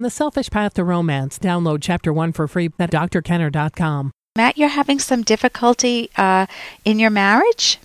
The Selfish Path to Romance. Download Chapter 1 for free at drkenner.com. Matt, you're having some difficulty uh, in your marriage?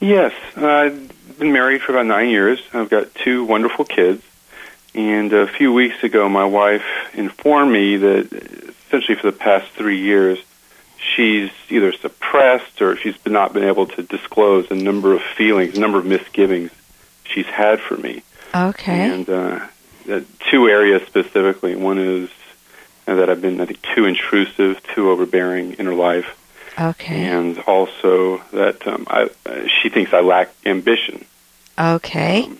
Yes. Uh, I've been married for about nine years. I've got two wonderful kids. And a few weeks ago, my wife informed me that essentially for the past three years, she's either suppressed or she's not been able to disclose a number of feelings, a number of misgivings she's had for me. Okay. And uh, uh, two areas specifically. One is uh, that I've been, I think, too intrusive, too overbearing in her life, Okay. and also that um, I, uh, she thinks I lack ambition. Okay. Um,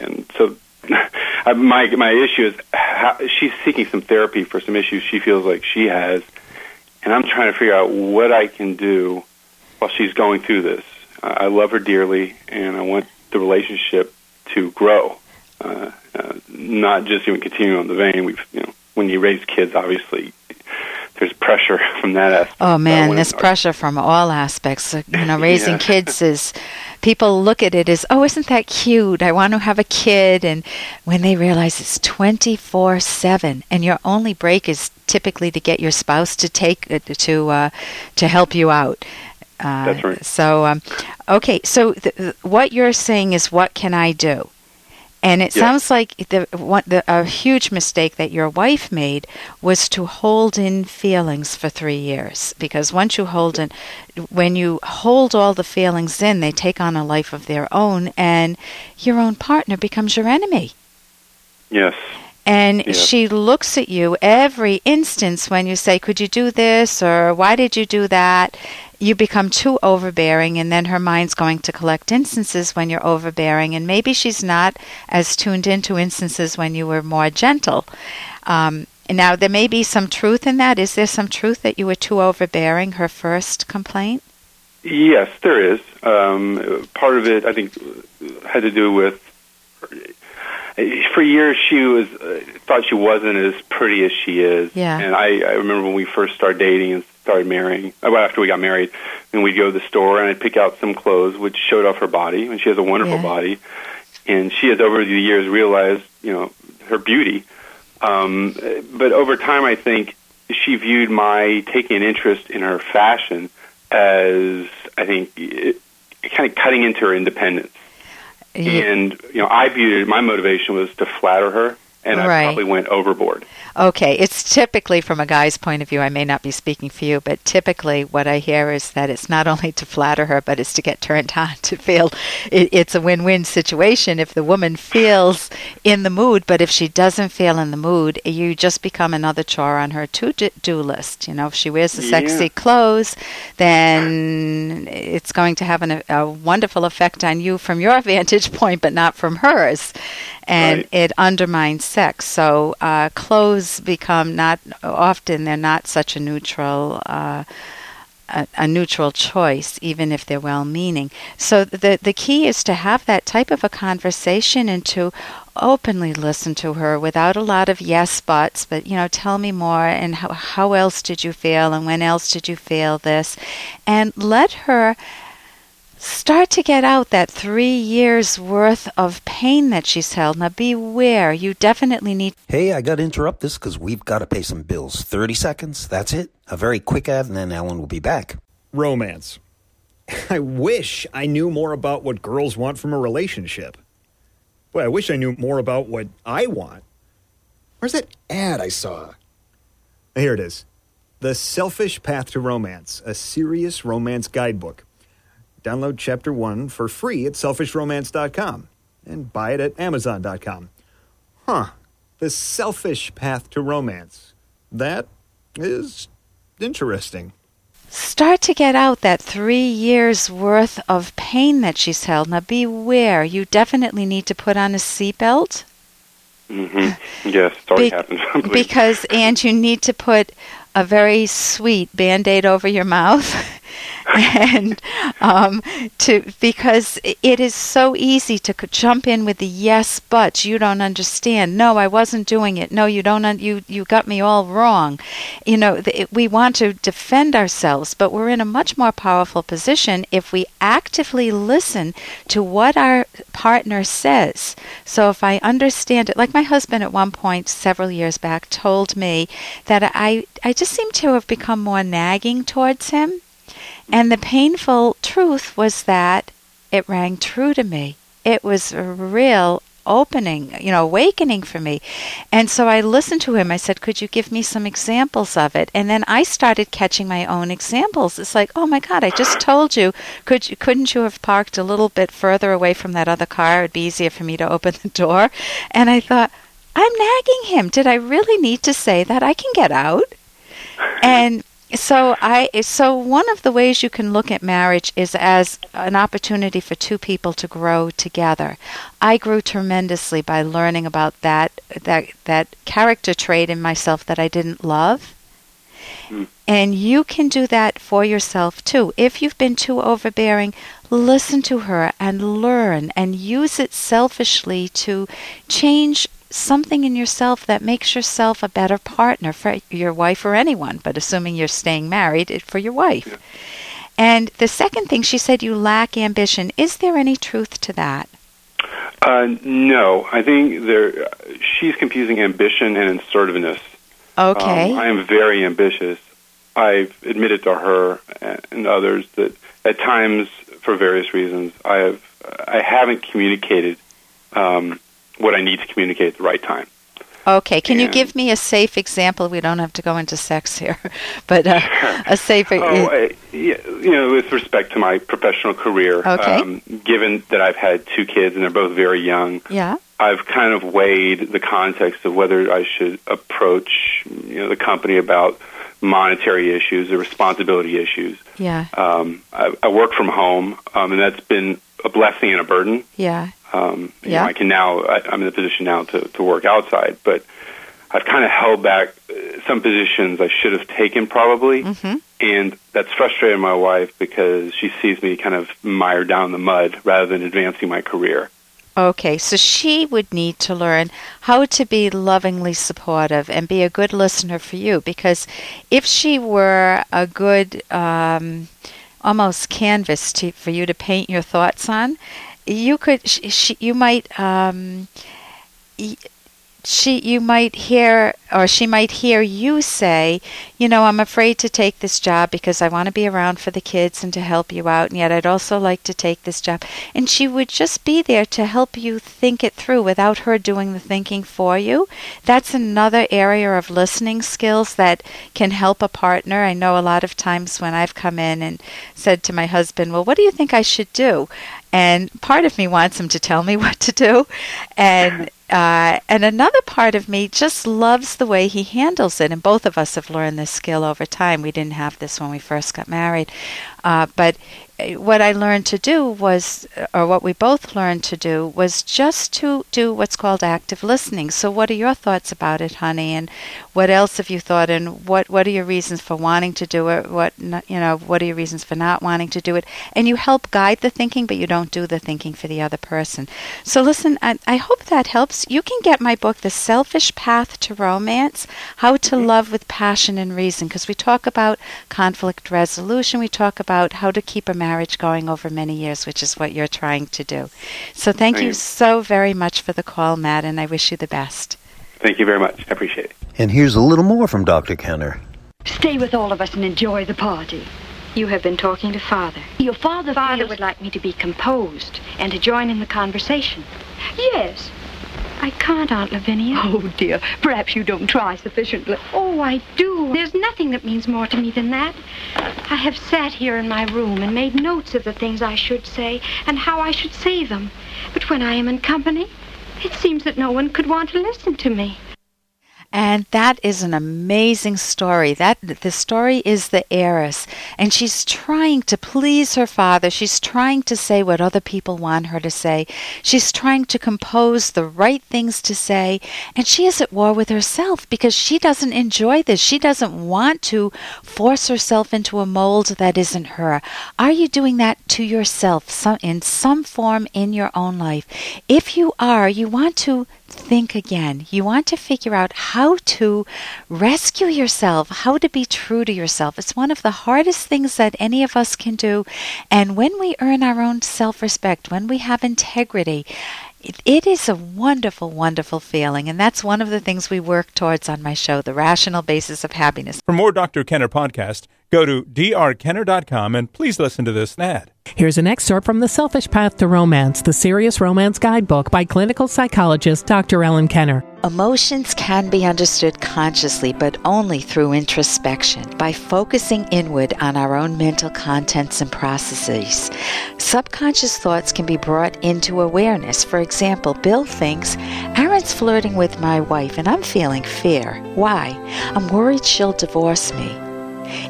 and so, I- my my issue is how, she's seeking some therapy for some issues she feels like she has, and I'm trying to figure out what I can do while she's going through this. Uh, I love her dearly, and I want the relationship to grow, uh, uh, not just even continuing on the vein. We've, you know, when you raise kids, obviously, there's pressure from that aspect. Oh man, this pressure from all aspects. You know, raising Yeah. kids is people look at it as, "Oh, isn't that cute? I want to have a kid." And when they realize it's 24/7 and your only break is typically to get your spouse to take uh, to uh, to help you out. Uh, That's right. So, um, okay, so th- th- what you're saying is, what can I do? And it Yeah. sounds like the, the a huge mistake that your wife made was to hold in feelings for three years. Because once you hold in, when you hold all the feelings in, they take on a life of their own, and your own partner becomes your enemy. Yes. And Yeah. she looks at you every instance when you say, Could you do this? or Why did you do that? You become too overbearing, and then her mind's going to collect instances when you're overbearing, and maybe she's not as tuned into instances when you were more gentle. Um, now, there may be some truth in that. Is there some truth that you were too overbearing, her first complaint? Yes, there is. Um, part of it, I think, had to do with. For years, she was uh, thought she wasn't as pretty as she is. Yeah. And I, I remember when we first started dating and started marrying. uh, Well, after we got married, and we'd go to the store and I'd pick out some clothes which showed off her body, and she has a wonderful Yeah. body, and she has over the years realized, you know, her beauty. Um, but over time, I think she viewed my taking an interest in her fashion as, I think, it, kind of cutting into her independence. Ye- And you know, I viewed it. My motivation was to flatter her, and I Right. probably went overboard. Okay, it's typically from a guy's point of view. I may not be speaking for you, but typically what I hear is that it's not only to flatter her, but it's to get turned on to feel it, it's a win-win situation if the woman feels in the mood. But if she doesn't feel in the mood, you just become another chore on her to-do list. You know, if she wears the sexy Yeah. clothes, then it's going to have an, a wonderful effect on you from your vantage point, but not from hers and Right. it undermines sex. So uh, clothes become not often they're not such a neutral. Uh, a, a neutral choice, even if they're well-meaning. So the the key is to have that type of a conversation and to openly listen to her without a lot of yes buts. But you know, tell me more and how how else did you feel and when else did you feel this, and let her start to get out that three years worth of pain that she's held. Now beware, you definitely need Hey, I got to interrupt this because we've got to pay some bills. 30 seconds, that's it. A very quick ad, and then Ellen will be back. Romance. I wish I knew more about what girls want from a relationship. Boy, I wish I knew more about what I want. Where's that ad I saw? Here it is The Selfish Path to Romance, a serious romance guidebook. Download chapter one for free at selfishromance.com and buy it at amazon.com. Huh. The Selfish Path to Romance. That is interesting. start to get out that three years worth of pain that she's held. Now beware, you definitely need to put on a seatbelt. Mm-hmm. Yes, it's Be- happened. Believe me. because and you need to put a very sweet band-aid over your mouth and um, to because it is so easy to jump in with the yes, but you don't understand. No, I wasn't doing it. No, you don't. Un- you you got me all wrong. You know, it, we want to defend ourselves, but we're in a much more powerful position if we actively listen to what our partner says. So if I understand it, like my husband at one point several years back told me that I I just seem to have become more nagging towards him and the painful truth was that it rang true to me. It was a real opening, you know, awakening for me. And so I listened to him. I said, Could you give me some examples of it? And then I started catching my own examples. It's like, oh my God, I just told you, could you couldn't you have parked a little bit further away from that other car? It'd be easier for me to open the door. And I thought, I'm nagging him. Did I really need to say that? I can get out. And so I so one of the ways you can look at marriage is as an opportunity for two people to grow together. I grew tremendously by learning about that that that character trait in myself that I didn't love. Mm. And you can do that for yourself too. If you've been too overbearing, listen to her and learn and use it selfishly to change something in yourself that makes yourself a better partner for your wife or anyone, but assuming you're staying married, for your wife. Yeah. And the second thing, she said you lack ambition. Is there any truth to that? Uh, no, I think there. She's confusing ambition and assertiveness. Okay. Um, I am very ambitious. I've admitted to her and others that at times, for various reasons, I have I haven't communicated um, what I need to communicate at the right time. Okay, can and you give me a safe example? We don't have to go into sex here, but uh, a safe. oh, I, you know, with respect to my professional career, okay. Um, given that I've had two kids and they're both very young, yeah, I've kind of weighed the context of whether I should approach you know the company about monetary issues or responsibility issues. Yeah. Um, I, I work from home, um, and that's been a blessing and a burden. Yeah. Um, yeah. Know, I can now. I, I'm in a position now to to work outside, but I've kind of held back uh, some positions I should have taken probably, mm-hmm. and that's frustrated my wife because she sees me kind of mired down in the mud rather than advancing my career. Okay, so she would need to learn how to be lovingly supportive and be a good listener for you because if she were a good um, almost canvas to, for you to paint your thoughts on, you could sh- sh- you might um, she you might hear or she might hear you say, you know, I'm afraid to take this job because I want to be around for the kids and to help you out, and yet I'd also like to take this job. And she would just be there to help you think it through without her doing the thinking for you. That's another area of listening skills that can help a partner. I know a lot of times when I've come in and said to my husband, Well, what do you think I should do? And part of me wants him to tell me what to do. And uh, and another part of me just loves the way he handles it. And both of us have learned this skill over time. We didn't have this when we first got married. Uh, but what I learned to do was, or what we both learned to do, was just to do what's called active listening. So, what are your thoughts about it, honey? And what else have you thought? And what what are your reasons for wanting to do it? What you know? What are your reasons for not wanting to do it? And you help guide the thinking, but you don't do the thinking for the other person. So, listen. I, I hope that helps. You can get my book, The Selfish Path to Romance: How to. Love with Passion and Reason, because we talk about conflict resolution. We talk about how to keep a marriage going over many years, which is what you're trying to do. So thank, you so very much for the call, Matt, and I wish you the best. Thank you very much. I appreciate it. And here's a little more from Dr. Kenner. Stay with all of us and enjoy the party. You have been talking to Father. Your father Father feels... would like me to be composed and to join in the conversation. Yes, I can't, Aunt Lavinia. Oh, dear. Perhaps you don't try sufficiently. Oh, I do. There's nothing that means more to me than that. I have sat here in my room and made notes of the things I should say and how I should say them. But when I am in company, it seems that no one could want to listen to me. And that is an amazing story. That the story is the heiress, and she's trying to please her father. She's trying to say what other people want her to say. She's trying to compose the right things to say, and she is at war with herself because she doesn't enjoy this. She doesn't want to force herself into a mold that isn't her. Are you doing that to yourself some, in some form in your own life? If you are, you want to think again. You want to figure out how to rescue yourself, how to be true to yourself. It's one of the hardest things that any of us can do. And when we earn our own self respect, when we have integrity, it is a wonderful, wonderful feeling. And that's one of the things we work towards on my show, The Rational Basis of Happiness. For more Dr. Kenner podcast, go to drkenner.com and please listen to this ad. Here's an excerpt from The Selfish Path to Romance, the Serious Romance Guidebook by clinical psychologist Dr. Ellen Kenner. Emotions can be understood consciously, but only through introspection, by focusing inward on our own mental contents and processes. Subconscious thoughts can be brought into awareness. For example, Bill thinks, Aaron's flirting with my wife and I'm feeling fear. Why? I'm worried she'll divorce me.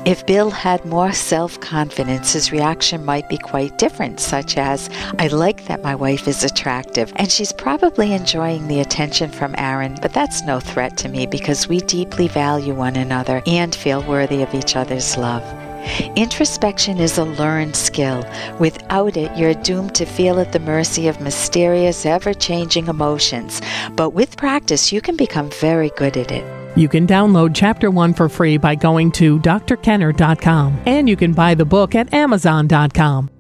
If Bill had more self confidence, his reaction might be quite different, such as, I like that my wife is attractive, and she's probably enjoying the attention from Aaron, but that's no threat to me because we deeply value one another and feel worthy of each other's love. Introspection is a learned skill. Without it, you're doomed to feel at the mercy of mysterious, ever changing emotions. But with practice, you can become very good at it. You can download Chapter 1 for free by going to drkenner.com, and you can buy the book at amazon.com.